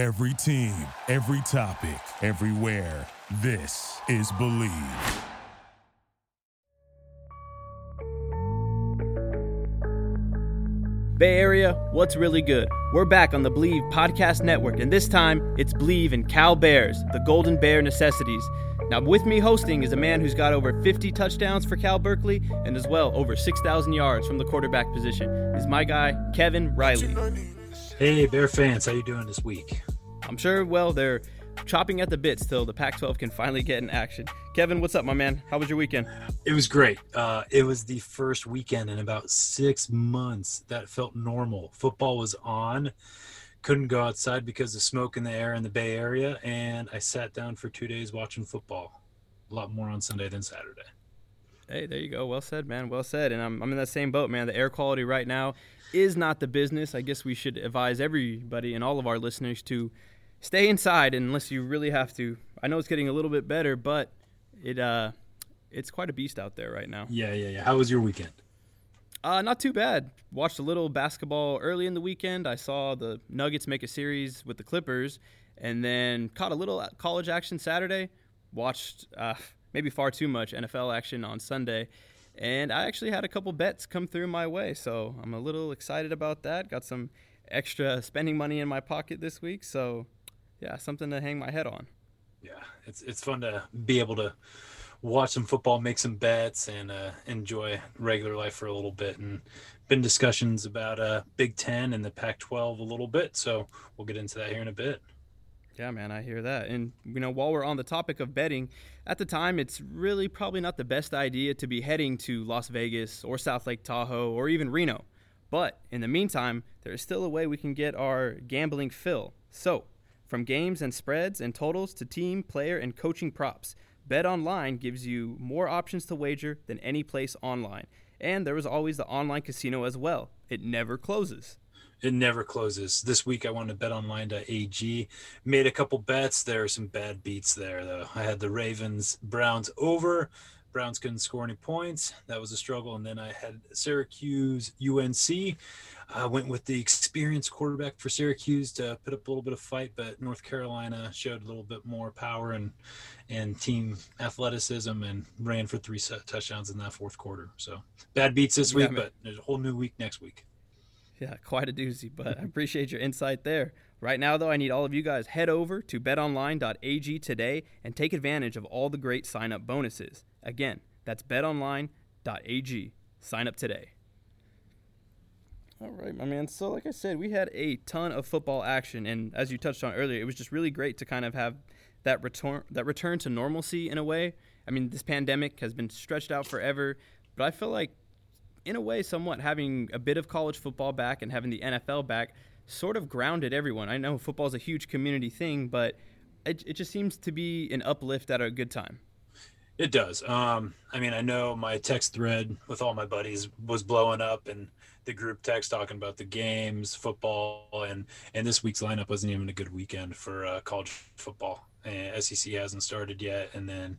Every team, every topic, everywhere. This is Believe. Bay Area, what's really good? We're back on the Believe Podcast Network, and this time it's Believe in Cal Bears, the Golden Bear Necessities. Now, with me hosting is a man who's got over 50 touchdowns for Cal Berkeley and as well over 6,000 yards from the quarterback position. Is my guy, Kevin Riley. Hey, Bear fans, how you doing this week? I'm sure, well, they're chopping at the bits till the Pac 12 can finally get in action. Kevin, what's up, my man? How was your weekend? It was great. Uh, it was the first weekend in about six months that felt normal. Football was on. Couldn't go outside because of smoke in the air in the Bay Area, and I sat down for two days watching football. A lot more on Sunday than Saturday. Hey, there you go. Well said, man. Well said. And I'm, I'm in that same boat, man. The air quality right now is not the business. I guess we should advise everybody and all of our listeners to stay inside unless you really have to. I know it's getting a little bit better, but it uh, it's quite a beast out there right now. Yeah, yeah, yeah. How was your weekend? Uh, not too bad. Watched a little basketball early in the weekend. I saw the Nuggets make a series with the Clippers, and then caught a little college action Saturday. Watched uh, maybe far too much NFL action on Sunday, and I actually had a couple bets come through my way, so I'm a little excited about that. Got some extra spending money in my pocket this week, so yeah, something to hang my head on. Yeah, it's it's fun to be able to watch some football, make some bets, and uh, enjoy regular life for a little bit. And been discussions about uh, Big Ten and the Pac-12 a little bit, so we'll get into that here in a bit. Yeah, man, I hear that. And you know, while we're on the topic of betting, at the time it's really probably not the best idea to be heading to Las Vegas or South Lake Tahoe or even Reno. But in the meantime, there is still a way we can get our gambling fill. So, from games and spreads and totals to team, player, and coaching props, Bet Online gives you more options to wager than any place online. And there is always the online casino as well. It never closes. It never closes. This week I went to betonline.ag, made a couple bets. There are some bad beats there though. I had the Ravens Browns over. Browns couldn't score any points. That was a struggle. And then I had Syracuse UNC. I went with the experienced quarterback for Syracuse to put up a little bit of fight, but North Carolina showed a little bit more power and and team athleticism and ran for three touchdowns in that fourth quarter. So bad beats this week, yeah, but there's a whole new week next week. Yeah, quite a doozy, but I appreciate your insight there. Right now, though, I need all of you guys head over to betonline.ag today and take advantage of all the great sign up bonuses. Again, that's betonline.ag. Sign up today. All right, my man. So, like I said, we had a ton of football action, and as you touched on earlier, it was just really great to kind of have that return that return to normalcy in a way. I mean, this pandemic has been stretched out forever, but I feel like, in a way, somewhat having a bit of college football back and having the NFL back sort of grounded everyone. I know football is a huge community thing, but it, it just seems to be an uplift at a good time. It does. Um, I mean, I know my text thread with all my buddies was blowing up, and the group text talking about the games, football, and and this week's lineup wasn't even a good weekend for uh, college football. Uh, SEC hasn't started yet, and then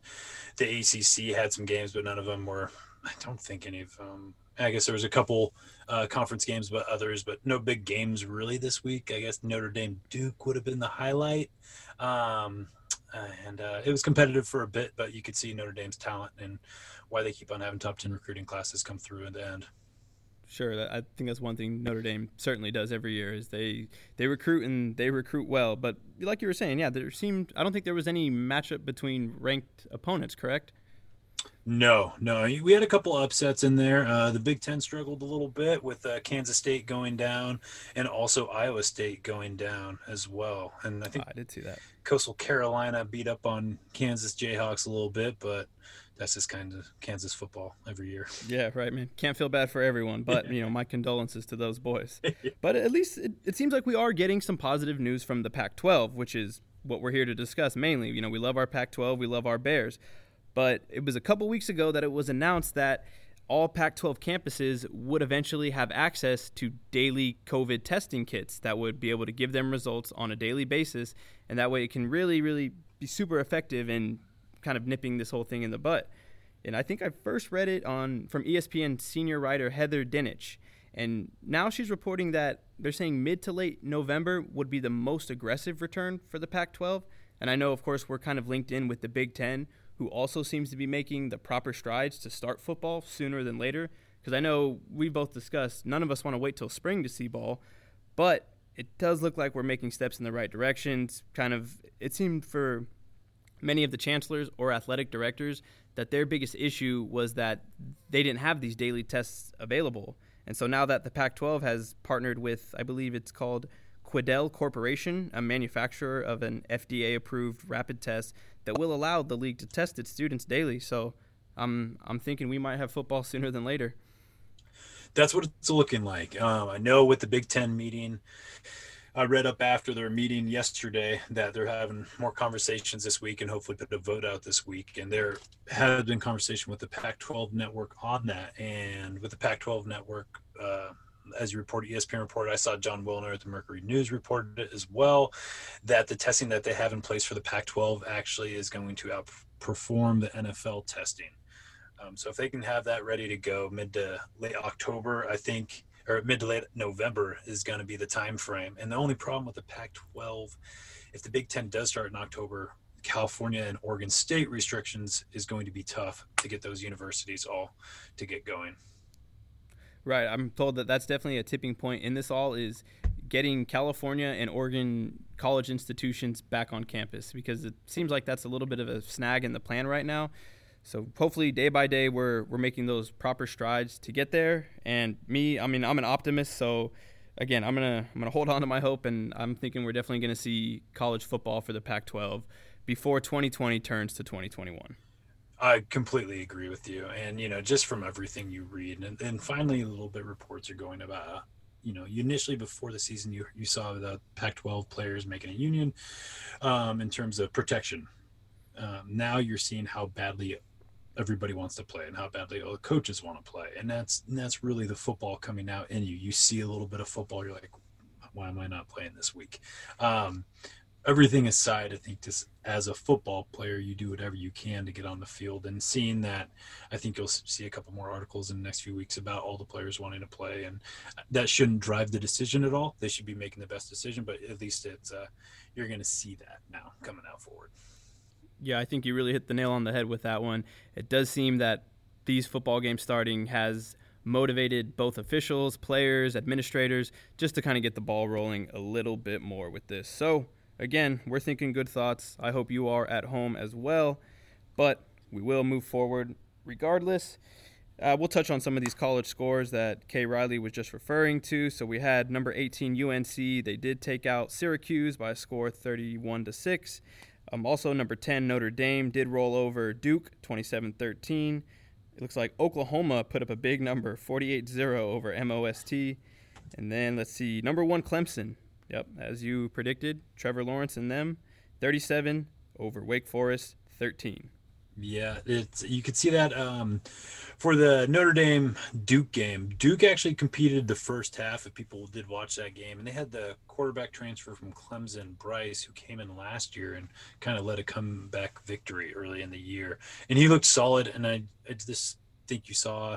the ACC had some games, but none of them were. I don't think any of them. I guess there was a couple uh, conference games, but others, but no big games really this week. I guess Notre Dame Duke would have been the highlight. Um, and uh, it was competitive for a bit, but you could see Notre Dame's talent and why they keep on having top 10 recruiting classes come through in the end. Sure, I think that's one thing Notre Dame certainly does every year is they they recruit and they recruit well. But like you were saying, yeah, there seemed I don't think there was any matchup between ranked opponents, correct? No, no. We had a couple upsets in there. Uh, the Big Ten struggled a little bit with uh, Kansas State going down, and also Iowa State going down as well. And I think oh, I did see that. Coastal Carolina beat up on Kansas Jayhawks a little bit, but that's just kind of Kansas football every year. Yeah, right, man. Can't feel bad for everyone, but you know, my condolences to those boys. But at least it, it seems like we are getting some positive news from the Pac-12, which is what we're here to discuss mainly. You know, we love our Pac-12, we love our Bears, but it was a couple weeks ago that it was announced that all Pac 12 campuses would eventually have access to daily COVID testing kits that would be able to give them results on a daily basis. And that way it can really, really be super effective in kind of nipping this whole thing in the butt. And I think I first read it on from ESPN senior writer Heather Dinich. And now she's reporting that they're saying mid to late November would be the most aggressive return for the Pac 12. And I know, of course, we're kind of linked in with the Big Ten, who also seems to be making the proper strides to start football sooner than later. Because I know we both discussed none of us want to wait till spring to see ball, but it does look like we're making steps in the right directions. Kind of, it seemed for many of the chancellors or athletic directors that their biggest issue was that they didn't have these daily tests available. And so now that the Pac 12 has partnered with, I believe it's called Quidel Corporation, a manufacturer of an FDA approved rapid test that will allow the league to test its students daily. So I'm, I'm thinking we might have football sooner than later. That's what it's looking like. Um, I know with the Big Ten meeting, I read up after their meeting yesterday that they're having more conversations this week and hopefully put a vote out this week. And there has been conversation with the Pac-12 network on that. And with the Pac-12 network, uh, as you reported, ESPN reported, I saw Jon Wilner at the Mercury News reported it as well, that the testing that they have in place for the Pac-12 actually is going to outperform the NFL testing. Um, so if they can have that ready to go mid to late October, I think or mid to late November is going to be the time frame. And the only problem with the Pac-12, if the Big Ten does start in October, California and Oregon State restrictions is going to be tough to get those universities all to get going. Right, I'm told that that's definitely a tipping point in this all is getting California and Oregon college institutions back on campus because it seems like that's a little bit of a snag in the plan right now. So hopefully, day by day, we're we're making those proper strides to get there. And me, I mean, I'm an optimist, so again, I'm gonna I'm gonna hold on to my hope, and I'm thinking we're definitely gonna see college football for the Pac-12 before 2020 turns to 2021. I completely agree with you, and you know, just from everything you read, and, and finally, a little bit reports are going about. You know, initially before the season, you you saw the Pac-12 players making a union um, in terms of protection. Um, now you're seeing how badly everybody wants to play and how badly all the coaches want to play and that's and that's really the football coming out in you you see a little bit of football you're like why am i not playing this week um, everything aside i think just as a football player you do whatever you can to get on the field and seeing that i think you'll see a couple more articles in the next few weeks about all the players wanting to play and that shouldn't drive the decision at all they should be making the best decision but at least it's uh, you're going to see that now coming out forward yeah, I think you really hit the nail on the head with that one. It does seem that these football games starting has motivated both officials, players, administrators, just to kind of get the ball rolling a little bit more with this. So, again, we're thinking good thoughts. I hope you are at home as well, but we will move forward regardless. Uh, we'll touch on some of these college scores that Kay Riley was just referring to. So we had number 18 UNC. They did take out Syracuse by a score 31 to six. Um, also, number 10, Notre Dame did roll over Duke 27 13. It looks like Oklahoma put up a big number 48 0 over MOST. And then let's see, number one, Clemson. Yep, as you predicted, Trevor Lawrence and them 37 over Wake Forest 13. Yeah, it's you could see that um, for the Notre Dame Duke game. Duke actually competed the first half. If people did watch that game, and they had the quarterback transfer from Clemson, Brice, who came in last year and kind of led a comeback victory early in the year, and he looked solid. And I, I just think you saw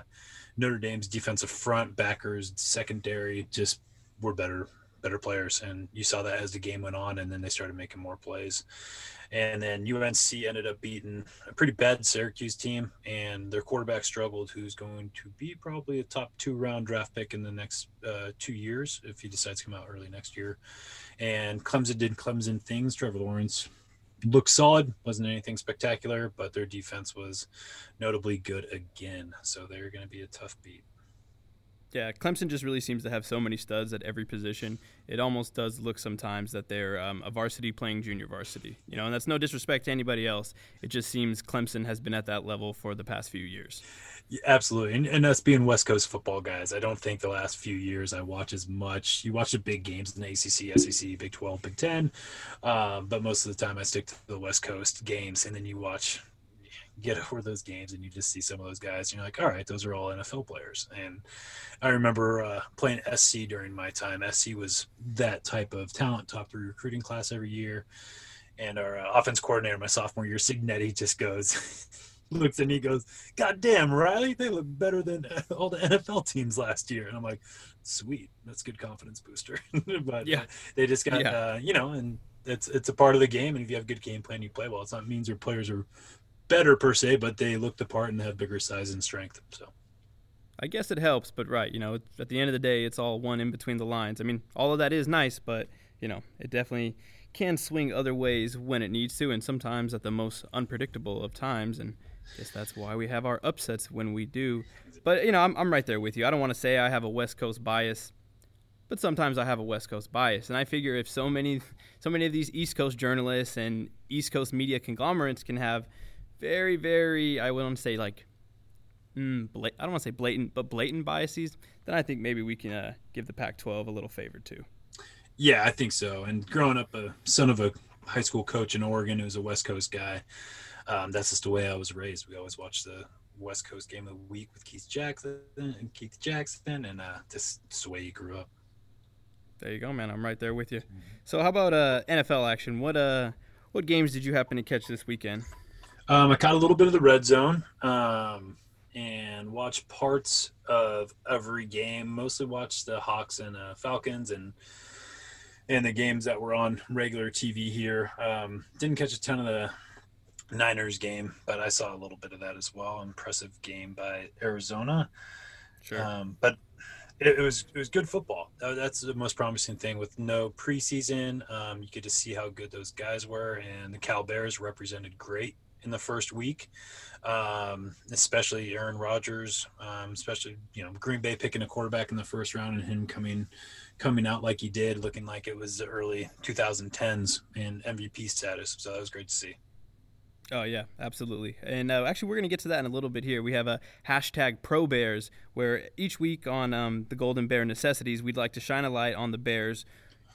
Notre Dame's defensive front, backers, secondary, just were better better players, and you saw that as the game went on, and then they started making more plays. And then UNC ended up beating a pretty bad Syracuse team, and their quarterback struggled, who's going to be probably a top two round draft pick in the next uh, two years if he decides to come out early next year. And Clemson did Clemson things. Trevor Lawrence looked solid, wasn't anything spectacular, but their defense was notably good again. So they're going to be a tough beat. Yeah, Clemson just really seems to have so many studs at every position. It almost does look sometimes that they're um, a varsity playing junior varsity. You know, and that's no disrespect to anybody else. It just seems Clemson has been at that level for the past few years. Yeah, absolutely, and, and us being West Coast football guys, I don't think the last few years I watch as much. You watch the big games in the ACC, SEC, Big Twelve, Big Ten, um, but most of the time I stick to the West Coast games, and then you watch get over those games and you just see some of those guys and you're like all right those are all nfl players and i remember uh, playing sc during my time sc was that type of talent top three recruiting class every year and our uh, offense coordinator my sophomore year Cignetti just goes looks and he goes, "God damn, Riley, they look better than all the NFL teams last year." And I'm like, "Sweet, that's good confidence booster." but yeah, they just got, yeah. uh, you know, and it's it's a part of the game. And if you have good game plan, you play well. It's not means your players are better per se, but they look the part and have bigger size and strength. So. I guess it helps, but right, you know, at the end of the day, it's all one in between the lines. I mean, all of that is nice, but you know, it definitely can swing other ways when it needs to, and sometimes at the most unpredictable of times. And I guess that's why we have our upsets when we do. But you know, I'm I'm right there with you. I don't want to say I have a West Coast bias, but sometimes I have a West Coast bias, and I figure if so many so many of these East Coast journalists and East Coast media conglomerates can have very, very, I wouldn't say like, mm, bla- I don't want to say blatant, but blatant biases, then I think maybe we can uh, give the Pac 12 a little favor too. Yeah, I think so. And growing up a son of a high school coach in Oregon who's a West Coast guy, um, that's just the way I was raised. We always watched the West Coast game of the week with Keith Jackson and Keith Jackson, and uh, just, just the way you grew up. There you go, man. I'm right there with you. Mm-hmm. So, how about uh, NFL action? What uh, what games did you happen to catch this weekend? Um, I caught a little bit of the red zone um, and watched parts of every game. Mostly watched the Hawks and uh, Falcons and and the games that were on regular TV here. Um, didn't catch a ton of the Niners game, but I saw a little bit of that as well. Impressive game by Arizona. Sure. Um, but it, it, was it was good football. That's the most promising thing. With no preseason, um, you get to see how good those guys were, and the Cal Bears represented great in the first week, um, especially Aaron Rodgers, um, especially you know Green Bay picking a quarterback in the first round and him coming coming out like he did, looking like it was the early 2010s in MVP status. So that was great to see. Oh yeah, absolutely. And uh, actually, we're going to get to that in a little bit here. We have a hashtag Pro Bears, where each week on um, the Golden Bear necessities, we'd like to shine a light on the Bears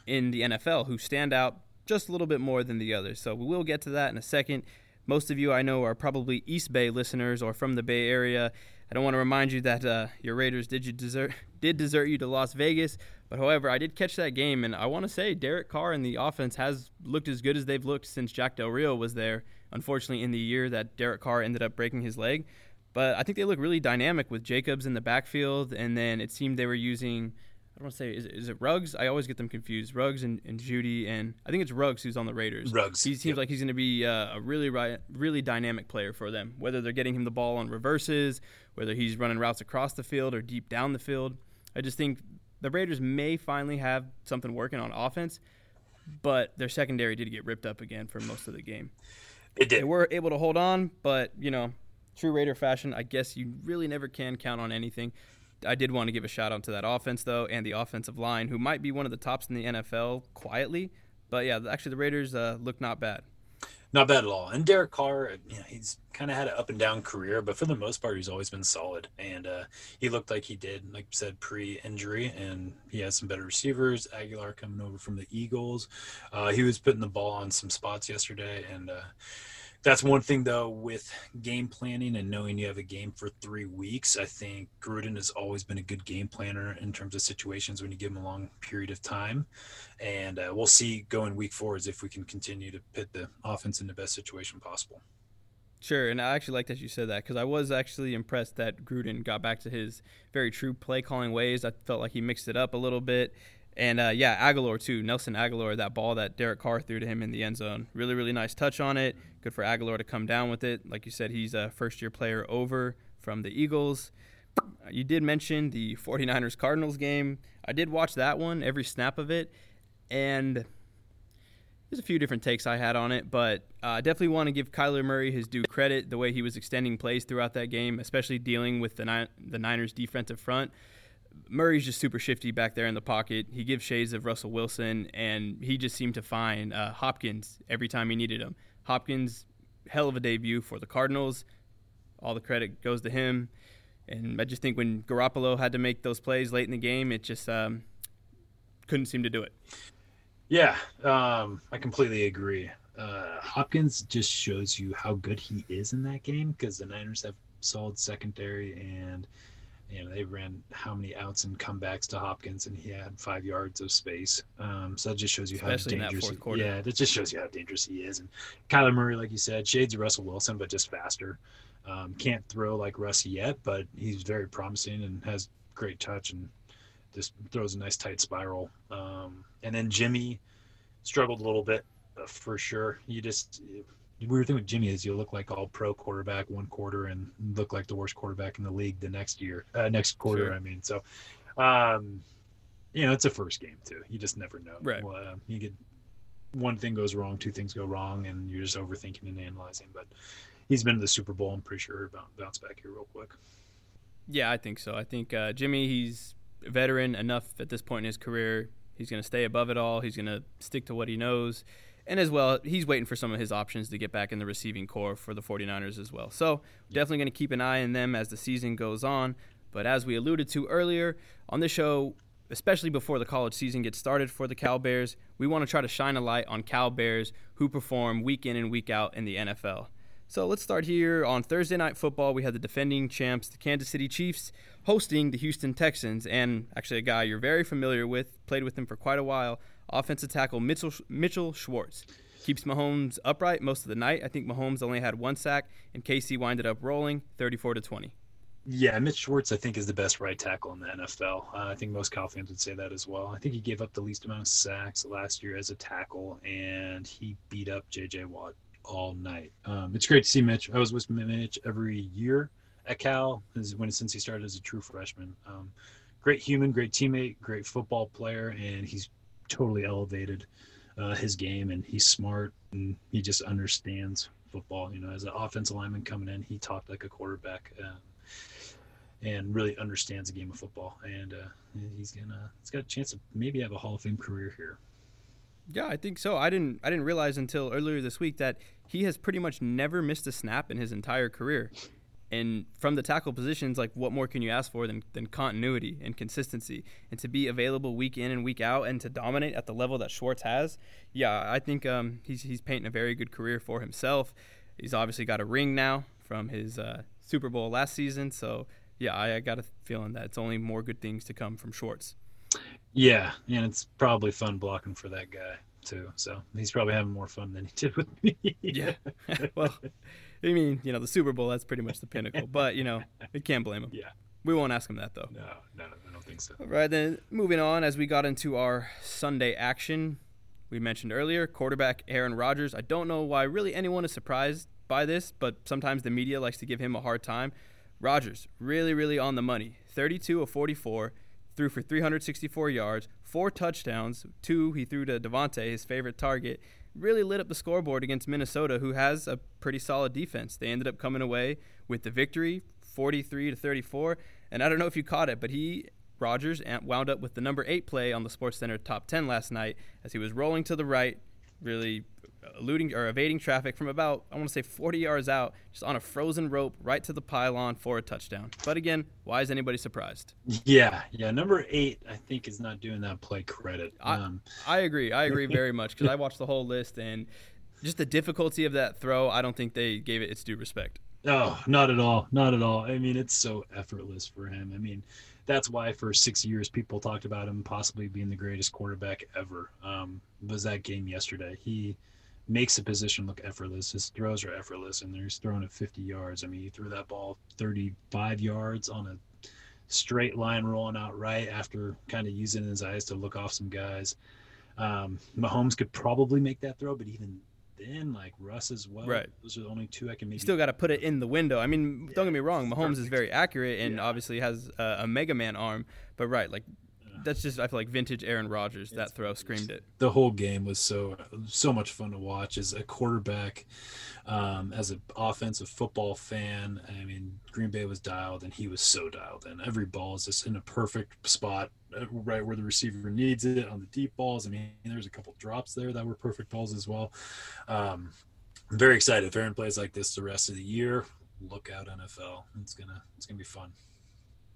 in the NFL who stand out just a little bit more than the others. So we will get to that in a second. Most of you I know are probably East Bay listeners or from the Bay Area. I don't want to remind you that uh, your Raiders did you desert did desert you to Las Vegas, but however, I did catch that game, and I want to say Derek Carr and the offense has looked as good as they've looked since Jack Del Rio was there. Unfortunately, in the year that Derek Carr ended up breaking his leg, but I think they look really dynamic with Jacobs in the backfield, and then it seemed they were using I don't want to say is it, is it Ruggs? I always get them confused. Ruggs and, and Jeudy and I think it's Ruggs who's on the Raiders. Ruggs. He seems yep. like he's going to be uh, a really really dynamic player for them. Whether they're getting him the ball on reverses, whether he's running routes across the field or deep down the field, I just think the Raiders may finally have something working on offense. But their secondary did get ripped up again for most of the game. It did. They were able to hold on, but you know, true Raider fashion, I guess you really never can count on anything. I did want to give a shout out to that offense though, and the offensive line, who might be one of the tops in the NFL quietly. But yeah, actually the Raiders uh, look not bad. Not bad at all. And Derek Carr, you know, he's kind of had an up and down career, but for the most part, he's always been solid. And uh, he looked like he did, like said, pre-injury, and he has some better receivers. Agholor coming over from the Eagles, uh, he was putting the ball on some spots yesterday, and uh, that's one thing though with game planning and knowing you have a game for three weeks. I think Gruden has always been a good game planner in terms of situations when you give him a long period of time, and uh, we'll see going week forwards if we can continue to put the offense in the best situation possible. Sure, and I actually like that you said that because I was actually impressed that Gruden got back to his very true play calling ways. I felt like he mixed it up a little bit and uh, yeah, Agholor too. Nelson Agholor, that ball that Derek Carr threw to him in the end zone. Really, really nice touch on it. Good for Agholor to come down with it. Like you said, he's a first year player over from the Eagles. You did mention the 49ers Cardinals game. I did watch that one, every snap of it. And there's a few different takes I had on it, but uh, I uh, definitely want to give Kyler Murray his due credit the way he was extending plays throughout that game, especially dealing with the, the Niners defensive front. Murray's just super shifty back there in the pocket. He gives shades of Russell Wilson, and he just seemed to find uh, Hopkins every time he needed him. Hopkins, hell of a debut for the Cardinals. All the credit goes to him. And I just think when Garoppolo had to make those plays late in the game, it just um, couldn't seem to do it. Yeah, um, I completely agree. Uh, Hopkins just shows you how good he is in that game because the Niners have solid secondary and – you know, they ran how many outs and comebacks to Hopkins, and he had five yards of space. Um, so that just shows you Especially how dangerous. He, yeah, that just shows you how dangerous he is. And Kyler Murray, like you said, shades of Russell Wilson, but just faster. Um, can't throw like Russ yet, but he's very promising and has great touch and just throws a nice tight spiral. Um, and then Jimmy struggled a little bit uh, for sure. You just weird thing with Jimmy is you'll look like all pro quarterback one quarter and look like the worst quarterback in the league the next year, uh, next quarter. Sure. I mean, so um, you know, it's a first game too. You just never know. Right. Well, uh, you get one thing goes wrong, two things go wrong, and you're just overthinking and analyzing. But he's been to the Super Bowl. I'm pretty sure he'll bounce back here real quick. Yeah, I think so. I think uh, Jimmy, he's a veteran enough at this point in his career. He's going to stay above it all. He's going to stick to what he knows. And as well, he's waiting for some of his options to get back in the receiving core for the 49ers as well. So, definitely going to keep an eye on them as the season goes on. But as we alluded to earlier on the show, especially before the college season gets started for the Cal Bears, we want to try to shine a light on Cal Bears who perform week in and week out in the NFL. So let's start here on Thursday Night Football. We had the defending champs, the Kansas City Chiefs, hosting the Houston Texans, and actually a guy you're very familiar with, played with him for quite a while, offensive tackle Mitchell, Mitchell Schwartz. Keeps Mahomes upright most of the night. I think Mahomes only had one sack, and KC winded up rolling 34 to 20. Yeah, Mitch Schwartz, I think, is the best right tackle in the NFL. Uh, I think most Cal fans would say that as well. I think he gave up the least amount of sacks last year as a tackle, and he beat up J.J. Watt all night. Um, it's great to see Mitch. I was with Mitch every year at Cal when since he started as a true freshman. Um, great human, great teammate, great football player, and he's totally elevated uh, his game. And he's smart and he just understands football. You know, as an offensive lineman coming in, he talked like a quarterback. Um, and really understands the game of football. And uh, he's gonna he's got a chance to maybe have a Hall of Fame career here. Yeah, I think so. I didn't I didn't realize until earlier this week that he has pretty much never missed a snap in his entire career. And from the tackle positions, like what more can you ask for than, than continuity and consistency? And to be available week in and week out and to dominate at the level that Schwartz has, yeah, I think um, he's, he's painting a very good career for himself. He's obviously got a ring now from his uh, Super Bowl last season. So yeah, I, I got a feeling that it's only more good things to come from Schwartz. Yeah, and it's probably fun blocking for that guy too. So he's probably having more fun than he did with me. yeah. well, I mean, you know, the Super Bowl that's pretty much the pinnacle, but you know, we can't blame him. Yeah. We won't ask him that though. No, no, I don't think so. All right, then moving on as we got into our Sunday action, we mentioned earlier quarterback Aaron Rodgers. I don't know why really anyone is surprised by this, but sometimes the media likes to give him a hard time. Rodgers, really, really on the money. 32 of 44, threw for 364 yards, four touchdowns. Two he threw to Davante, his favorite target. Really lit up the scoreboard against Minnesota, who has a pretty solid defense. They ended up coming away with the victory, 43 to 34. And I don't know if you caught it, but he Rodgers wound up with the number eight play on the SportsCenter top 10 last night as he was rolling to the right, really eluding or evading traffic from about I want to say 40 yards out, just on a frozen rope right to the pylon for a touchdown. But again, why is anybody surprised? Yeah, yeah. Number eight, I think, is not doing that play credit. Um, I, I agree. I agree very much because I watched the whole list and just the difficulty of that throw. I don't think they gave it its due respect. No, not at all. Not at all. I mean, it's so effortless for him. I mean, that's why for six years people talked about him possibly being the greatest quarterback ever. Um, was that game yesterday? He makes the position look effortless. His throws are effortless, and he's throwing at 50 yards. I mean, he threw that ball 35 yards on a straight line rolling out right after kind of using his eyes to look off some guys. Um, Mahomes could probably make that throw, but even then, like Russ as well. Right. Those are the only two I can make. You still got to put it in the window. I mean, yeah, don't get me wrong. Mahomes is very accurate and yeah. obviously has a, a Mega Man arm, but right, like that's just I feel like vintage Aaron Rodgers. That throw screamed it. The whole game was so so much fun to watch as a quarterback, um, as an offensive football fan. I mean, Green Bay was dialed, and he was so dialed in. Every ball is just in a perfect spot, right where the receiver needs it on the deep balls. I mean, there's a couple drops there that were perfect balls as well. Um, I'm very excited. If Aaron plays like this the rest of the year, look out NFL. It's gonna it's gonna be fun.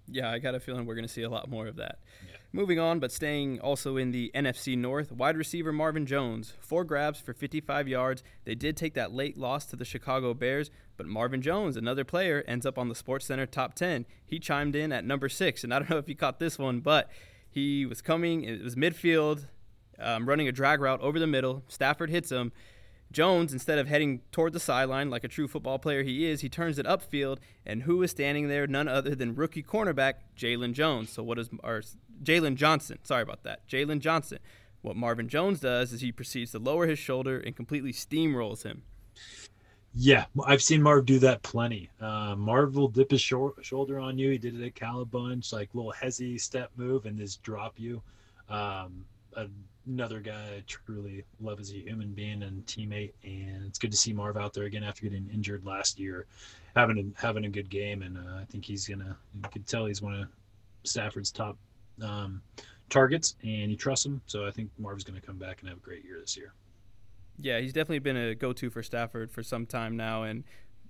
Yeah, I got a feeling we're going to see a lot more of that. Yeah. Moving on, but staying also in the NFC North, wide receiver Marvin Jones, four grabs for 55 yards. They did take that late loss to the Chicago Bears, but Marvin Jones, another player, ends up on the Sports Center top 10. He chimed in at number six, and I don't know if you caught this one, but he was coming, it was midfield, um, running a drag route over the middle. Stafford hits him. Jones, instead of heading toward the sideline like a true football player he is, he turns it upfield, and who is standing there? None other than rookie cornerback Jaylon Jones. So what is or Jaylon Johnson? Sorry about that, Jaylon Johnson. What Marvin Jones does is he proceeds to lower his shoulder and completely steamrolls him. Yeah, I've seen Marv do that plenty. Uh, Marv will dip his shoulder on you. He did it at Calabunch, like little hezzy step move and just drop you. Um, another guy I truly love as a human being and teammate, and it's good to see Marv out there again after getting injured last year, having a, having a good game, and uh, I think he's gonna. You can tell he's one of Stafford's top um, targets, and you trust him. So I think Marv's gonna come back and have a great year this year. Yeah, he's definitely been a go-to for Stafford for some time now, and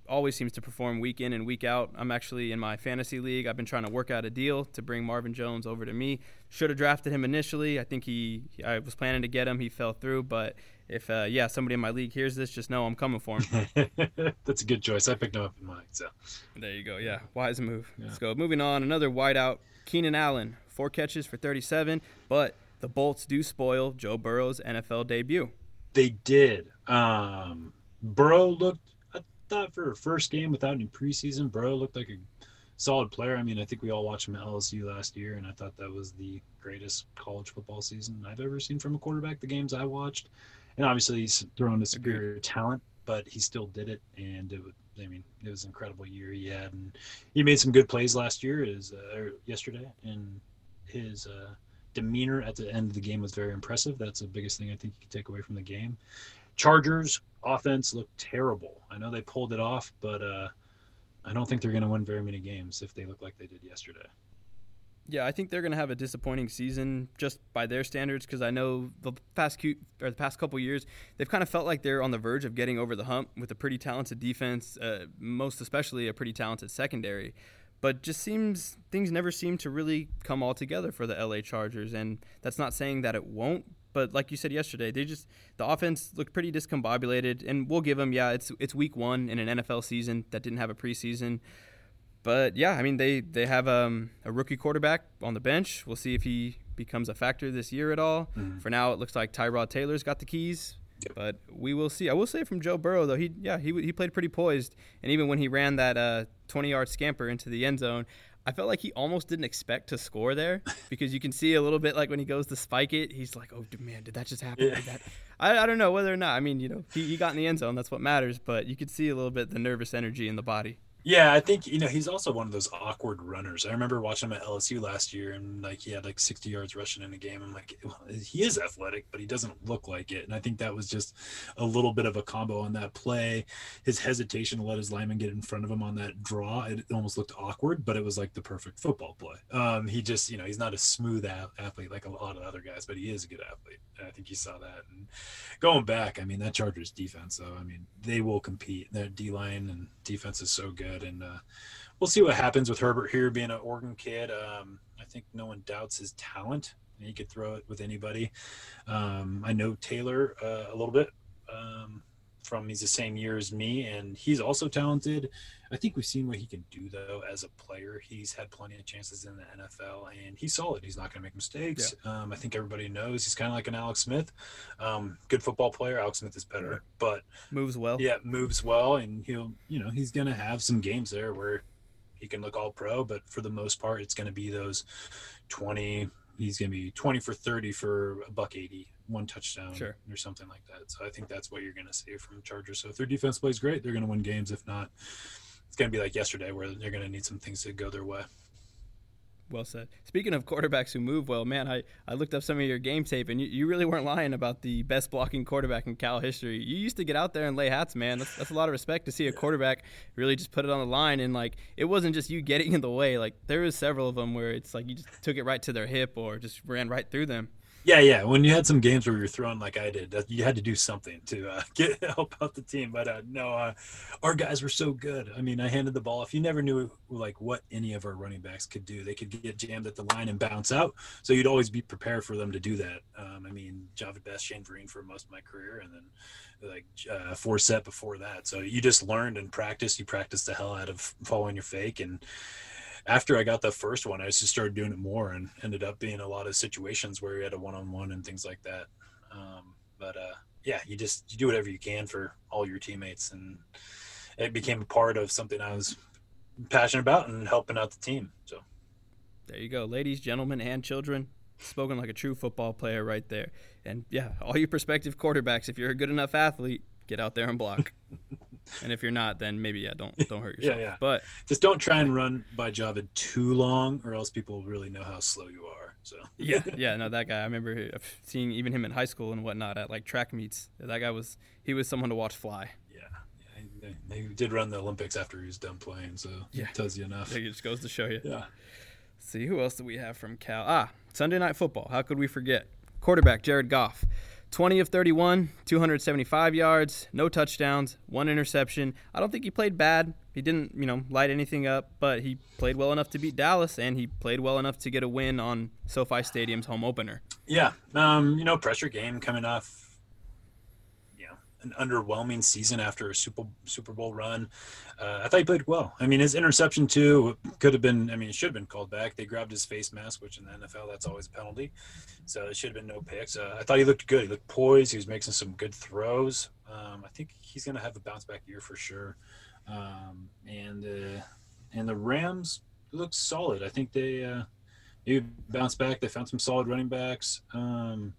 always seems to perform week in and week out. I'm actually in my fantasy league. I've been trying to work out a deal to bring Marvin Jones over to me. Should have drafted him initially. I think he, I was planning to get him. He fell through, but if uh, yeah, somebody in my league hears this, just know I'm coming for him. That's a good choice. I picked him up in mine. So there you go. Yeah, wise move. Yeah. Let's go. Moving on. Another wideout. Keenan Allen, four catches for 37, but the Bolts do spoil Joe Burrow's NFL debut. They did. Um, Burrow looked, thought for a first game without any preseason, Burrow looked like a solid player. I mean, I think we all watched him at LSU last year, and I thought that was the greatest college football season I've ever seen from a quarterback. The games I watched, and obviously he's thrown a superior talent, but he still did it, and it would. I mean, it was an incredible year he had, and he made some good plays last year, is uh, yesterday, and his uh, demeanor at the end of the game was very impressive. That's the biggest thing I think you can take away from the game. Chargers offense looked terrible. I know they pulled it off, but uh, I don't think they're going to win very many games if they look like they did yesterday. Yeah, I think they're going to have a disappointing season just by their standards because I know the past or the past couple years they've kind of felt like they're on the verge of getting over the hump with a pretty talented defense, uh, most especially a pretty talented secondary but just seems things never seem to really come all together for the LA Chargers and that's not saying that it won't but like you said yesterday they just the offense looked pretty discombobulated and we'll give them yeah it's it's week 1 in an NFL season that didn't have a preseason but yeah I mean they they have um, a rookie quarterback on the bench we'll see if he becomes a factor this year at all mm-hmm. for now it looks like Tyrod Taylor's got the keys. But we will see. I will say from Joe Burrow though, he yeah he he played pretty poised, and even when he ran that uh, 20 yard scamper into the end zone, I felt like he almost didn't expect to score there because you can see a little bit like when he goes to spike it, he's like, oh man, did that just happen? Yeah. That? I, I don't know whether or not. I mean, you know, he, he got in the end zone. That's what matters. But you could see a little bit the nervous energy in the body. Yeah, I think you know he's also one of those awkward runners. I remember watching him at LSU last year, and like he had like 60 yards rushing in a game. I'm like, well, he is athletic, but he doesn't look like it. And I think that was just a little bit of a combo on that play. His hesitation to let his lineman get in front of him on that draw, it almost looked awkward, but it was like the perfect football play. Um, he just, you know, he's not a smooth athlete like a lot of other guys, but he is a good athlete. I think you saw that. And going back, I mean, that Chargers defense, though, I mean, they will compete. Their D line and defense is so good, and uh, we'll see what happens with Herbert here being an Oregon kid. Um, I think no one doubts his talent. He could throw it with anybody. Um, I know Taylor uh, a little bit. Um, from he's the same year as me, and he's also talented. I think we've seen what he can do though as a player. He's had plenty of chances in the NFL, and he's solid. He's not going to make mistakes. Yeah. Um, I think everybody knows he's kind of like an Alex Smith, um, good football player. Alex Smith is better, but moves well. Yeah, moves well, and he'll you know he's going to have some games there where he can look all pro, but for the most part, it's going to be those twenty. He's going to be twenty for thirty for a buck eighty one touchdown sure. or something like that. So I think that's what you're going to see from Chargers. So if their defense plays great, they're going to win games. If not, it's going to be like yesterday where they're going to need some things to go their way. Well said. Speaking of quarterbacks who move well, man, I, I looked up some of your game tape, and you, you really weren't lying about the best blocking quarterback in Cal history. You used to get out there and lay hats, man. That's, that's a lot of respect to see a quarterback really just put it on the line. And, like, it wasn't just you getting in the way. Like, there was several of them where it's like you just took it right to their hip or just ran right through them. Yeah, yeah. When you had some games where you're throwing like I did, you had to do something to uh, get help out the team. But uh, no, uh, our guys were so good. I mean, I handed the ball. If you never knew like what any of our running backs could do, they could get jammed at the line and bounce out. So you'd always be prepared for them to do that. Um, I mean, Jahvid Best, Shane Vereen for most of my career, and then like uh, Forsett before that. So you just learned and practiced. You practiced the hell out of following your fake and after I got the first one, I just started doing it more and ended up being a lot of situations where you had a one on one and things like that. Um, but uh, yeah, you just you do whatever you can for all your teammates, and it became a part of something I was passionate about and helping out the team. So there you go, ladies, gentlemen, and children. Spoken like a true football player right there. And yeah, all you prospective quarterbacks, if you're a good enough athlete, get out there and block. and if you're not, then maybe yeah, don't don't hurt yourself. yeah, yeah. But just don't try and run by Jahvid too long, or else people really know how slow you are. So yeah, yeah, no, that guy. I remember seeing even him in high school and whatnot at like track meets. That guy was he was someone to watch fly. Yeah, yeah he, he did run the Olympics after he was done playing, so yeah, it tells you enough. it just goes to show you. Yeah. see who else do we have from Cal? Ah, Sunday Night Football. How could we forget? Quarterback Jared Goff. 20 of 31, 275 yards, no touchdowns, one interception. I don't think he played bad. He didn't, you know, light anything up, but he played well enough to beat Dallas, and he played well enough to get a win on SoFi Stadium's home opener. Yeah, um, you know, pressure game coming off an underwhelming season after a Super Super Bowl run. Uh, I thought he played well. I mean, his interception too could have been. I mean, it should have been called back. They grabbed his face mask, which in the NFL that's always a penalty. So it should have been no picks. Uh, I thought he looked good. He looked poised. He was making some good throws. Um, I think he's going to have a bounce back year for sure. Um, and uh, and the Rams look solid. I think they uh, they bounced back. They found some solid running backs. Um,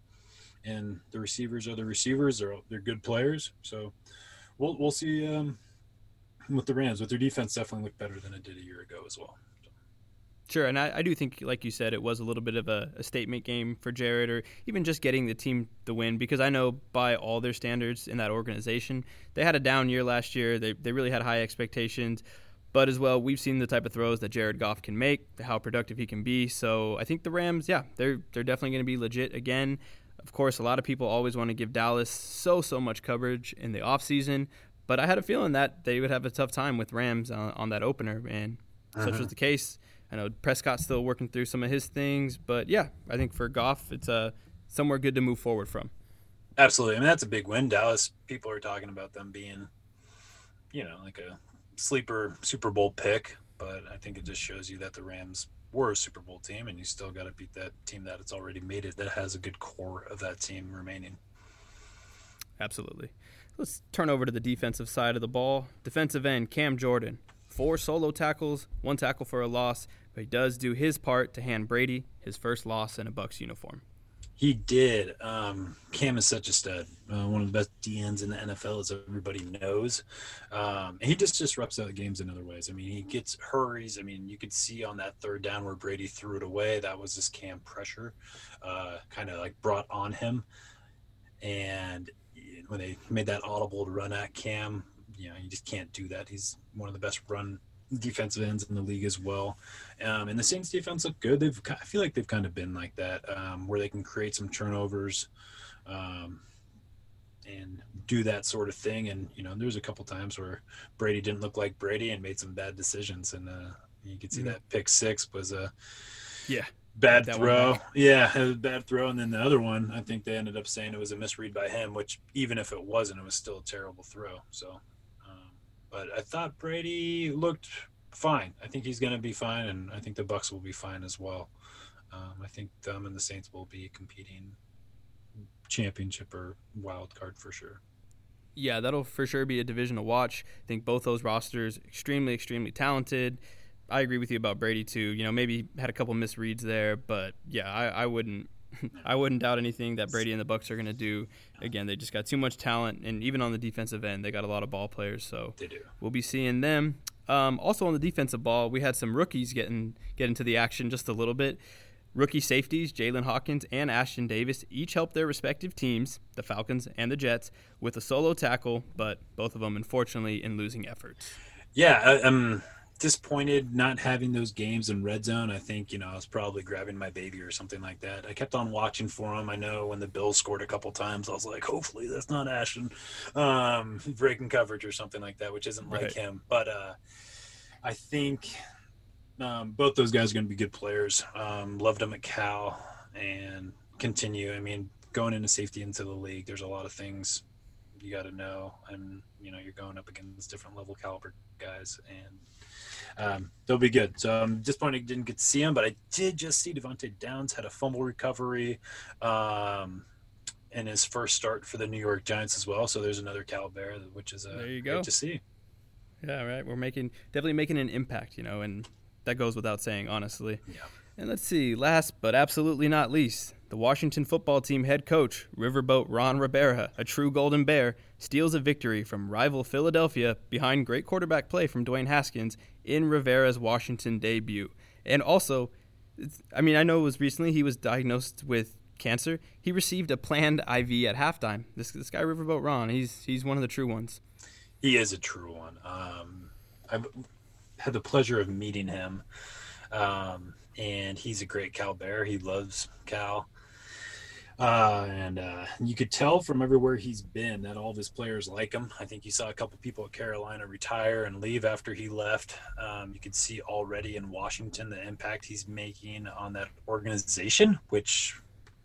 and the receivers are the receivers. They're they're good players. So we'll we'll see um, with the Rams. With their defense, definitely looked better than it did a year ago as well. Sure, and I, I, do think, like you said, it was a little bit of a, a, statement game for Jared, or even just getting the team the win. Because I know by all their standards in that organization, they had a down year last year. They they really had high expectations, but as well, we've seen the type of throws that Jared Goff can make, how productive he can be. So I think the Rams, yeah, they're they're definitely going to be legit again. Of course, a lot of people always want to give Dallas so, so much coverage in the offseason, but I had a feeling that they would have a tough time with Rams on, on that opener, and uh-huh. such was the case. I know Prescott's still working through some of his things, but yeah, I think for Goff, it's uh, somewhere good to move forward from. Absolutely. I mean, that's a big win. Dallas, people are talking about them being, you know, like a sleeper Super Bowl pick, but I think it just shows you that the Rams were a Super Bowl team, and you still got to beat that team that it's already made it that has a good core of that team remaining. Absolutely. Let's turn over to the defensive side of the ball. Defensive end Cam Jordan, four solo tackles, one tackle for a loss, but he does do his part to hand Brady his first loss in a Bucks uniform. He did. Um, Cam is such a stud. Uh, one of the best DNs in the NFL, as everybody knows. Um, he just disrupts out games in other ways. I mean, he gets hurries. I mean, you could see on that third down where Brady threw it away. That was just Cam pressure, uh, kind of like brought on him. And when they made that audible to run at Cam, you know, you just can't do that. He's one of the best run defensive ends in the league as well. Um, and the Saints defense look good. They've I feel like they've kind of been like that, um, where they can create some turnovers, um, and do that sort of thing. And you know, there's a couple times where Brady didn't look like Brady and made some bad decisions, and uh, you could see mm-hmm. that pick six was a yeah bad throw. Yeah, was a bad throw. And then the other one, I think they ended up saying it was a misread by him, which even if it wasn't, it was still a terrible throw. So but I thought Brady looked fine. I think he's going to be fine, and I think the Bucks will be fine as well. Um, I think them and the Saints will be competing championship or wild card for sure. Yeah, that'll for sure be a division to watch. I think both those rosters extremely, extremely talented. I agree with you about Brady too. You know, maybe had a couple misreads there, but yeah, I, I wouldn't I wouldn't doubt anything that Brady and the Bucks are going to do. Again, they just got too much talent, and even on the defensive end, they got a lot of ball players. So they do. We'll be seeing them. Um, also on the defensive ball, we had some rookies getting get into the action just a little bit. Rookie safeties Jaylinn Hawkins and Ashtyn Davis each helped their respective teams, the Falcons and the Jets, with a solo tackle, but both of them unfortunately in losing efforts. Yeah, um, disappointed not having those games in red zone. I think, you know, I was probably grabbing my baby or something like that. I kept on watching for him. I know when the Bills scored a couple times, I was like, hopefully that's not Ashtyn um, breaking coverage or something like that, which isn't like right. him. But uh, I think um, both those guys are going to be good players. Um, loved them at Cal and continue. I mean, going into safety into the league, there's a lot of things you got to know. And, you know, you're going up against different level caliber guys. And, um, they'll be good. So I'm disappointed I didn't get to see him, but I did just see Devante Downs had a fumble recovery. Um, in his first start for the New York Giants as well. So there's another Cal Bear, which is uh, there you go. great to see. Yeah, right. We're making definitely making an impact, you know, and that goes without saying, honestly. Yeah. And let's see, last but absolutely not least, the Washington football team head coach, Riverboat Ron Rivera, a true Golden Bear, steals a victory from rival Philadelphia behind great quarterback play from Dwayne Haskins in Rivera's Washington debut. And also, I mean, I know it was recently he was diagnosed with cancer. He received a planned IV at halftime. This this guy Riverboat Ron, he's he's one of the true ones. He is a true one. Um, I've had the pleasure of meeting him, um, and he's a great Cal Bear. He loves Cal. Uh, and uh, you could tell from everywhere he's been that all of his players like him. I think you saw a couple people at Carolina retire and leave after he left. Um, you could see already in Washington the impact he's making on that organization, which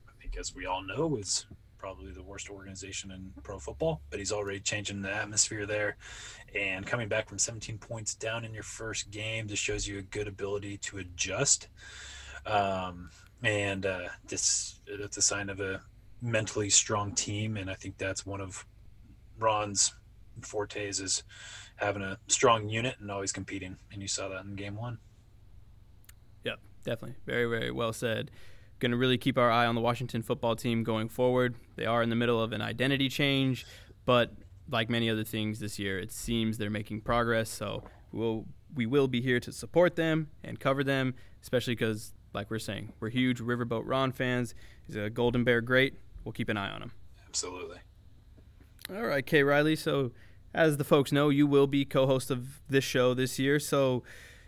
I think, as we all know, is probably the worst organization in pro football. But he's already changing the atmosphere there. And coming back from 17 points down in your first game just shows you a good ability to adjust. Um, and uh, this it's a sign of a mentally strong team, and I think that's one of Ron's fortes is having a strong unit and always competing, and you saw that in game one. Yep, definitely, very very well said. Going to really keep our eye on the Washington football team going forward. They are in the middle of an identity change, but like many other things this year, it seems they're making progress. So we'll we will be here to support them and cover them, especially because like we're saying, we're huge Riverboat Ron fans. He's a Golden Bear great. We'll keep an eye on him. Absolutely. All right, Kay Riley. So, as the folks know, you will be co host of this show this year. So,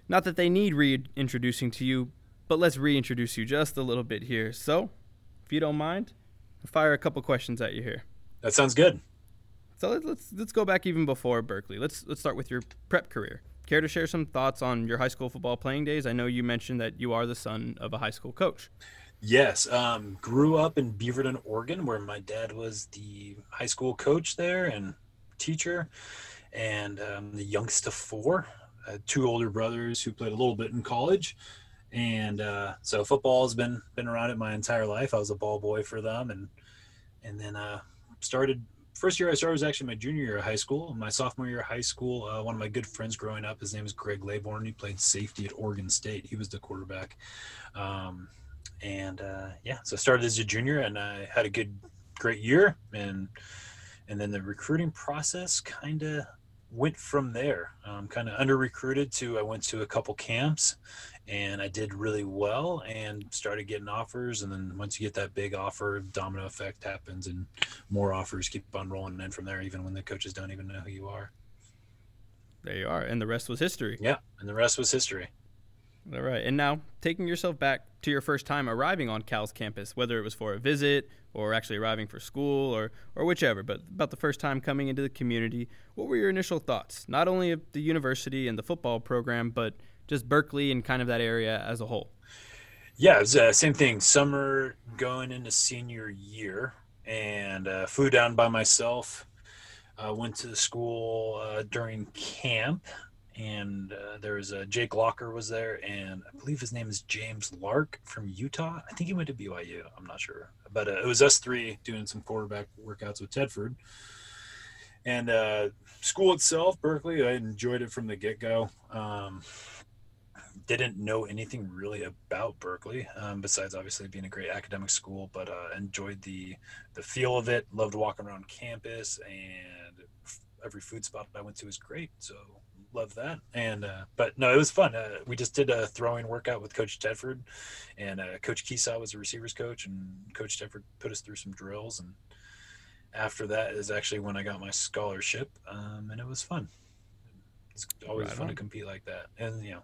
not that they need reintroducing to you, but let's reintroduce you just a little bit here. So, if you don't mind, I'll fire a couple questions at you here. That sounds good. So let's let's go back even before Berkeley. Let's let's start with your prep career. Care to share some thoughts on your high school football playing days? I know you mentioned that you are the son of a high school coach. Yes, um, grew up in Beaverton, Oregon, where my dad was the high school coach there and teacher, and um, the youngest of four. two older brothers who played a little bit in college, and uh, so football has been been around it my entire life. I was a ball boy for them, and and then uh, started first year I started was actually my junior year of high school. My sophomore year of high school, uh, one of my good friends growing up, his name is Greg Laybourne. He played safety at Oregon State. He was the quarterback. Um, and uh, yeah, so I started as a junior and I had a good, great year. And and then the recruiting process kind of went from there. Um, kind of under recruited to I went to a couple camps and I did really well and started getting offers. And then once you get that big offer, domino effect happens and more offers keep on rolling in from there, even when the coaches don't even know who you are. There you are. And the rest was history. Yeah. And the rest was history. All right. And now, taking yourself back to your first time arriving on Cal's campus, whether it was for a visit or actually arriving for school or, or whichever, but about the first time coming into the community, what were your initial thoughts? Not only of the university and the football program, but just Berkeley and kind of that area as a whole? Yeah, it was uh, same thing. Summer going into senior year, and uh, flew down by myself. Uh, went to the school uh, during camp, and uh, there was a Jake Locker was there, and I believe his name is James Lark from Utah. I think he went to BYU. I'm not sure, but uh, it was us three doing some quarterback workouts with Tedford. And school itself, Berkeley, I enjoyed it from the get go. Um, didn't know anything really about Berkeley, um, besides obviously being a great academic school, but uh, enjoyed the the feel of it. Loved walking around campus, and every food spot I went to was great. So love that. And uh, but no, it was fun. Uh, we just did a throwing workout with Coach Tedford, and uh, Coach Kiesau was a receivers coach, and Coach Tedford put us through some drills. And after that is actually when I got my scholarship, um, and it was fun. It's always right fun to compete like that, and you know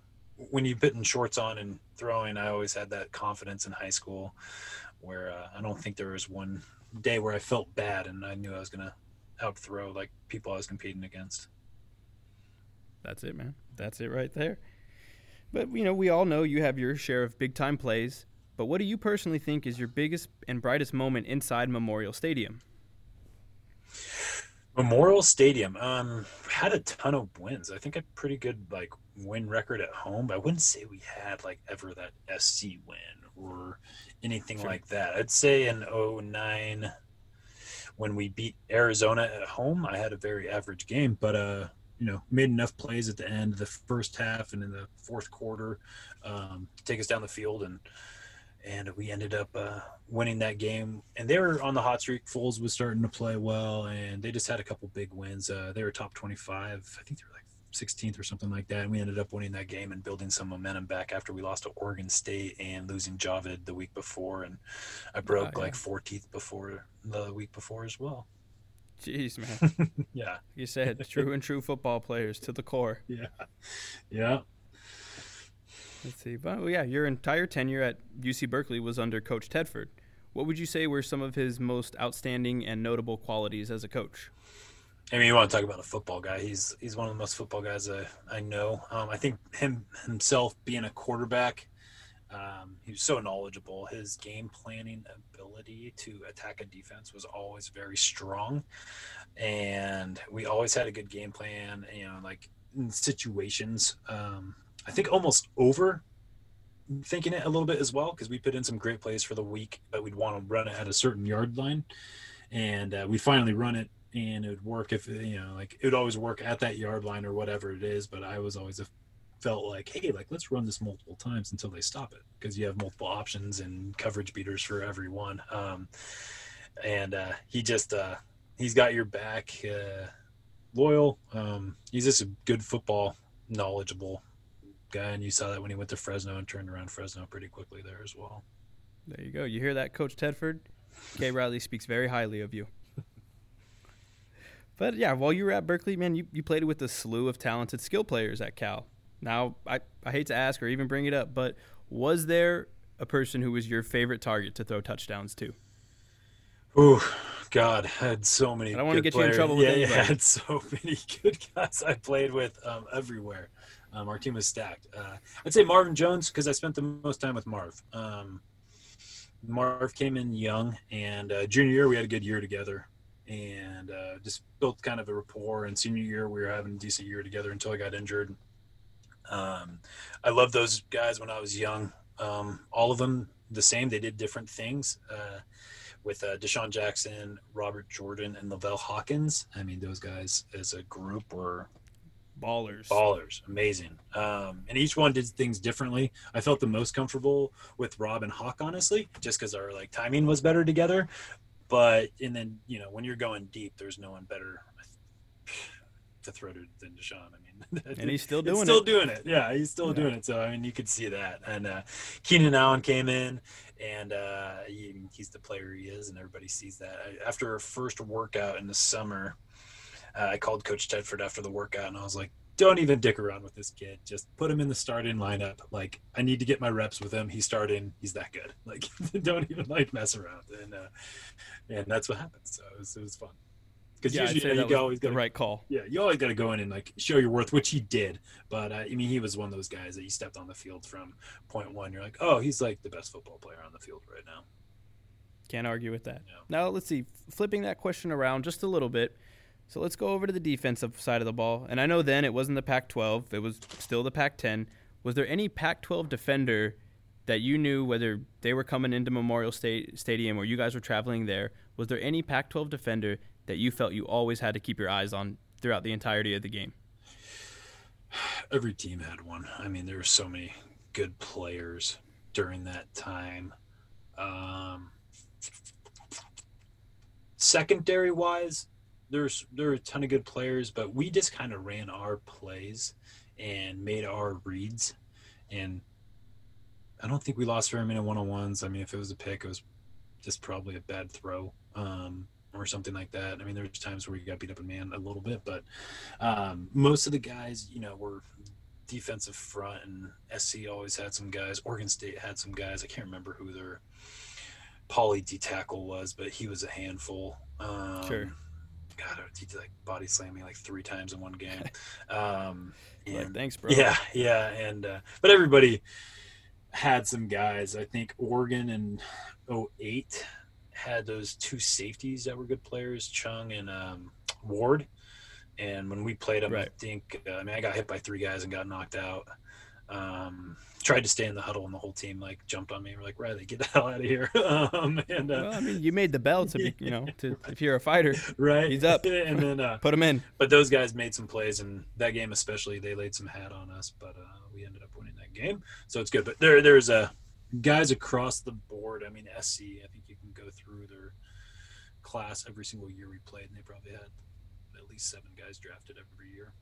when you're putting shorts on and throwing, I always had that confidence in high school where uh, I don't think there was one day where I felt bad and I knew I was going to out throw like people I was competing against. That's it, man. That's it right there. But, you know, we all know you have your share of big time plays. But what do you personally think is your biggest and brightest moment inside Memorial Stadium? Memorial Stadium. Um, had a ton of wins. I think a pretty good like win record at home. But I wouldn't say we had like ever that SC win or anything sure. like that. I'd say in 09, when we beat Arizona at home, I had a very average game, but uh, you know, made enough plays at the end of the first half and in the fourth quarter um, to take us down the field, and and we ended up uh, winning that game. And they were on the hot streak. Foles was starting to play well, and they just had a couple big wins. Uh, they were top twenty-five. I think they were like 16th or something like that. And we ended up winning that game and building some momentum back after we lost to Oregon State and losing Jahvid the week before. And I broke yeah. like four teeth before the week before as well. Jeez, man. yeah. You said true and true football players to the core. Yeah. Yeah. Let's see. But well, yeah, your entire tenure at UC Berkeley was under Coach Tedford. What would you say were some of his most outstanding and notable qualities as a coach? I mean, you want to talk about a football guy? He's he's one of the most football guys I, I know. Um, I think him himself being a quarterback um, he was so knowledgeable. His game planning ability to attack a defense was always very strong, and we always had a good game plan. You know, like in situations, um, I think almost over thinking it a little bit as well because we put in some great plays for the week, but we'd want to run it at a certain yard line, and uh, we finally run it and it would work if you know like it would always work at that yard line or whatever it is but i was always a felt like, hey, like let's run this multiple times until they stop it because you have multiple options and coverage beaters for every one. Um, and uh, he just uh, he's got your back, uh, loyal. Um, he's just a good football knowledgeable guy, and you saw that when he went to Fresno and turned around Fresno pretty quickly there as well. There you go. You hear that, Coach Tedford? Kay Riley speaks very highly of you. But yeah, while you were at Berkeley, man, you, you played with a slew of talented skill players at Cal. Now, I, I hate to ask or even bring it up, but was there a person who was your favorite target to throw touchdowns to? Oh, God, I had so many. I don't want to get players. you in trouble with yeah. Yeah, I had so many good guys I played with um, everywhere. Um, our team was stacked. Uh, I'd say Marvin Jones because I spent the most time with Marv. Um, Marv came in young, and uh, junior year we had a good year together, and uh, just built kind of a rapport. And senior year we were having a decent year together until I got injured. Um, I love those guys when I was young. Um, all of them the same. They did different things. Uh, with uh, DeSean Jackson, Robert Jordan, and Lavelle Hawkins. I mean, those guys as a group were ballers. Ballers, amazing. Um, and each one did things differently. I felt the most comfortable with Rob and Hawk, honestly, just because our like timing was better together. But and then you know when you're going deep, there's no one better to throw to than DeSean. I mean and he's still doing still it. Still doing it. Yeah, he's still yeah. doing it. So I mean, you could see that. And uh, Keenan Allen came in, and uh, he, he's the player he is, and everybody sees that. After our first workout in the summer, uh, I called Coach Tedford after the workout, and I was like, "Don't even dick around with this kid. Just put him in the starting lineup. Like, I need to get my reps with him. He's starting. He's that good. Like, don't even like mess around." And uh, and that's what happened. So it was, it was fun because yeah, usually you, know, you always got the right call. Yeah, you always got to go in and like show your worth, which he did. But uh, I mean, he was one of those guys that you stepped on the field from point one. You're like, oh, he's like the best football player on the field right now. Can't argue with that. Yeah. Now let's see, flipping that question around just a little bit. So let's go over to the defensive side of the ball. And I know then it wasn't the Pac-12; it was still the Pac-10. Was there any Pac-12 defender that you knew whether they were coming into Memorial State Stadium or you guys were traveling there? Was there any Pac-12 defender that you felt you always had to keep your eyes on throughout the entirety of the game? Every team had one. I mean, there were so many good players during that time. Um, secondary wise, there's there are a ton of good players, but we just kind of ran our plays and made our reads, and I don't think we lost very many one on ones. I mean, if it was a pick, it was just probably a bad throw. Um, or something like that. I mean, there's times where you got beat up in man a little bit, but um, most of the guys, you know, were defensive front, and SC always had some guys. Oregon State had some guys. I can't remember who their poly D tackle was, but he was a handful. Um, sure. God, he did like body slam me like three times in one game. Um, and, like, thanks, bro. Yeah, yeah, and uh, but everybody had some guys. I think Oregon and 08 had those two safeties that were good players, Chung and um, Ward. And when we played them, right. I think uh, I mean I got hit by three guys and got knocked out. Um, tried to stay in the huddle, and the whole team like jumped on me. We're like, Riley, get the hell out of here. um, and uh, well, I mean, you made the bell to be, you know, to if you're a fighter, right? He's up, and then uh, put him in. But those guys made some plays, and that game especially, they laid some hat on us. But uh, we ended up winning that game, so it's good. But there, there's a guys across the board. I mean, SC. I think you can go through their class every single year we played, and they probably had at least seven guys drafted every year.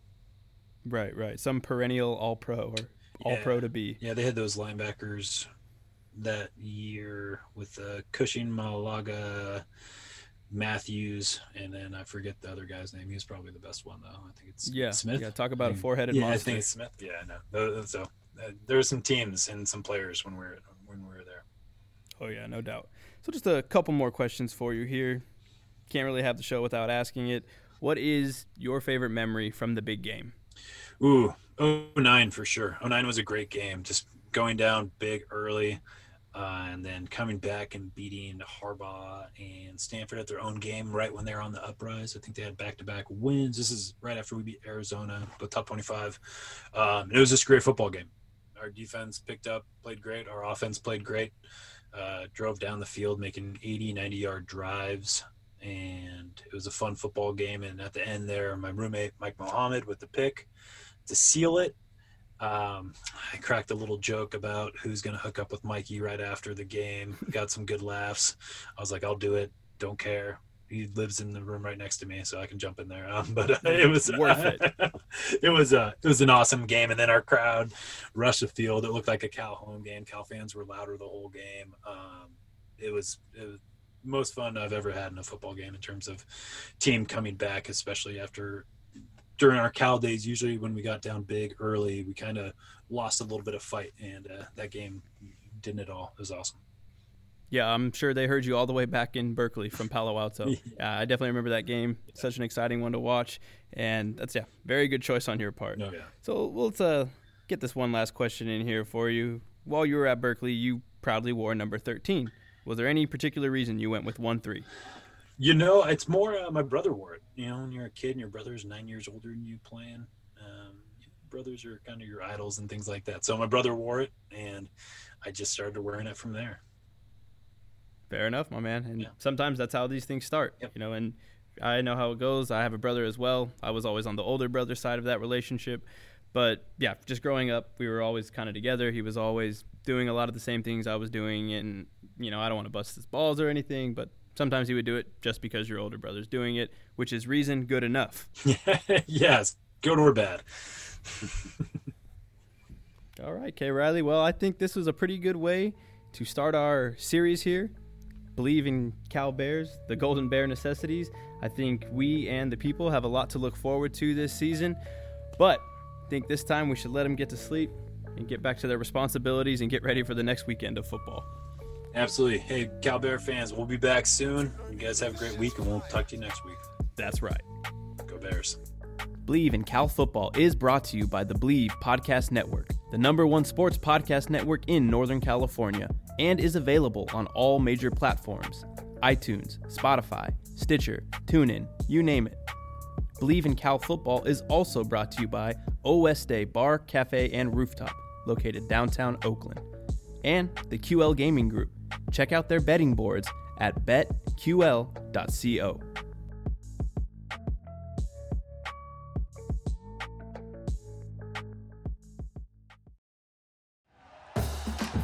Right, right. Some perennial All Pro or All Yeah. Pro to be. Yeah, they had those linebackers that year with uh, Cushing, Maualuga, Matthews, and then I forget the other guy's name. He's probably the best one though. I think it's Yeah, Smith. Yeah, talk about a Mm. four-headed yeah, I monster. think it's Smith. Yeah, I know. So uh, there were some teams and some players when we were when we were there. Oh yeah, no doubt. So just a couple more questions for you here. Can't really have the show without asking it. What is your favorite memory from the big game? Ooh, 09 for sure. 09 was a great game. Just going down big early, uh, and then coming back and beating Harbaugh and Stanford at their own game right when they're on the uprise. I think they had back-to-back wins. This is right after we beat Arizona, the top 25. Um, it was just a great football game. Our defense picked up, played great. Our offense played great. Uh, drove down the field, making 80, 90-yard drives and it was a fun football game. And at the end there, my roommate Mike Mohamed with the pick to seal it. Um, I cracked a little joke about who's going to hook up with Mikey right after the game. Got some good laughs. I was like, I'll do it. Don't care. He lives in the room right next to me, so I can jump in there. Um, but uh, it was Worth it. it was uh, it was an awesome game, and then our crowd rushed the field. It looked like a Cal home game. Cal fans were louder the whole game. Um, it was it was most fun I've ever had in a football game in terms of team coming back, especially after during our Cal days. Usually, when we got down big early, we kind of lost a little bit of fight, and uh, that game didn't at all. It was awesome. Yeah, I'm sure they heard you all the way back in Berkeley from Palo Alto. Yeah. yeah, I definitely remember that game. Such an exciting one to watch, and that's yeah, very good choice on your part. Yeah. So let's uh, get this one last question in here for you. While you were at Berkeley, you proudly wore number 13. Was there any particular reason you went with one three? You know, it's more uh, my brother wore it. You know, when you're a kid and your brother's nine years older than you playing, um, brothers are kind of your idols and things like that. So my brother wore it, and I just started wearing it from there. Fair enough, my man. And Yeah. sometimes that's how these things start. Yep. You know, and I know how it goes. I have a brother as well. I was always on the older brother side of that relationship. But yeah, just growing up, we were always kind of together. He was always doing a lot of the same things I was doing. And, you know, I don't want to bust his balls or anything, but sometimes he would do it just because your older brother's doing it, which is reason good enough. yes, good or bad. All right, Kay Riley. Well, I think this was a pretty good way to start our series here. Bleav in Cal Bears, the Golden Bear necessities. I think we and the people have a lot to look forward to this season, but I think this time we should let them get to sleep and get back to their responsibilities and get ready for the next weekend of football. Absolutely. Hey, Cal Bear fans, we'll be back soon. You guys have a great week, and we'll talk to you next week. That's right. Go Bears. Bleav in Cal Football is brought to you by the Bleav Podcast Network, the number one sports podcast network in Northern California, and is available on all major platforms iTunes, Spotify, Stitcher, TuneIn, you name it. Bleav in Cal Football is also brought to you by Oeste Bar, Cafe, and Rooftop, located downtown Oakland, and the QL Gaming Group. Check out their betting boards at betql.co.